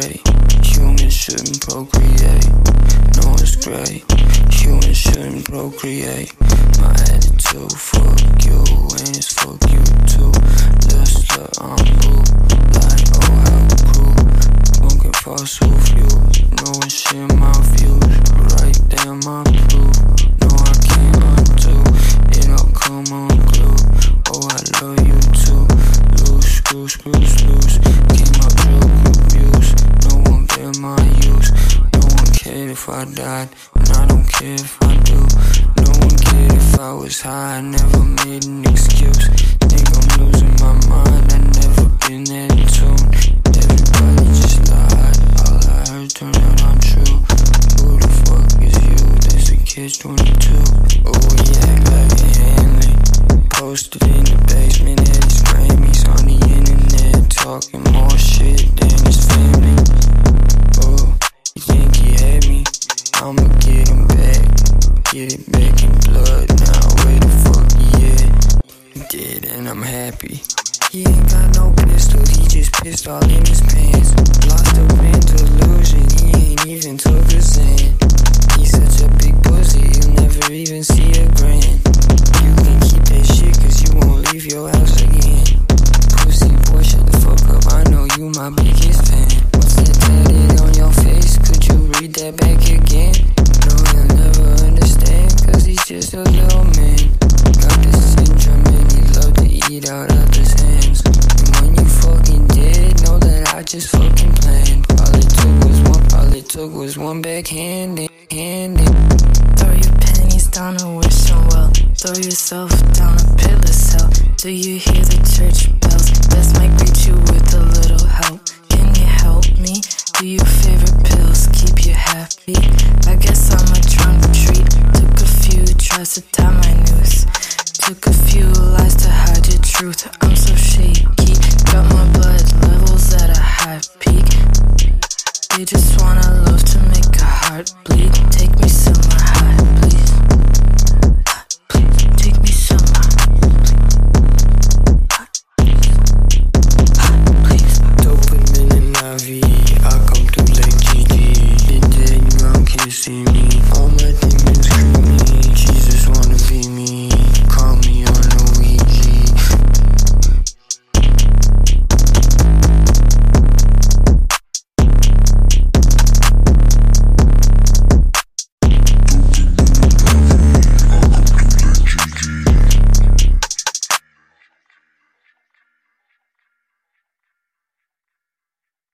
great. Humans shouldn't procreate. No, it's great. Humans shouldn't procreate. My attitude, fuck you, and it's fuck you too. Just the I'm blue, like oh how cool. Smoking fossil fuels, no one share my views. Right there, my proof. No, I can't undo. It all come unglued. Oh, I love you too. Loose screws, screws loose. Came if I died, and I don't care if I do. No one cared if I was high. I never made an excuse. Think I'm losing my mind. I never been that in tune. Everybody just lied. All I heard turned out untrue. Who the fuck is you? There's a catch 22. Oh, yeah, like a Hanley. Posted in the basement at his Grammys on the internet, talking I'ma get him back, get it back in blood. Now where the fuck he at? Dead and I'm happy. He ain't got no pistol, he just pissed all in his pants. Lost up in delusion, he ain't even took a Xan. He's such a big pussy, you'll never even see a grand. You can keep that shit cause you won't leave your house again. Pussy boy, shut the fuck up, I know you my biggest love to eat out others' hands. And when you fucking dead, know that I just fucking planned. All it took was one, all it took was one backhand, hand, Throw your pennies down a wishing well. Throw yourself down a pillar cell. Do you hear the church bells? Let's make truth, I'm so shaky. Got my blood levels at a high peak. They just wanna love to make a heart bleed. Take me somewhere high.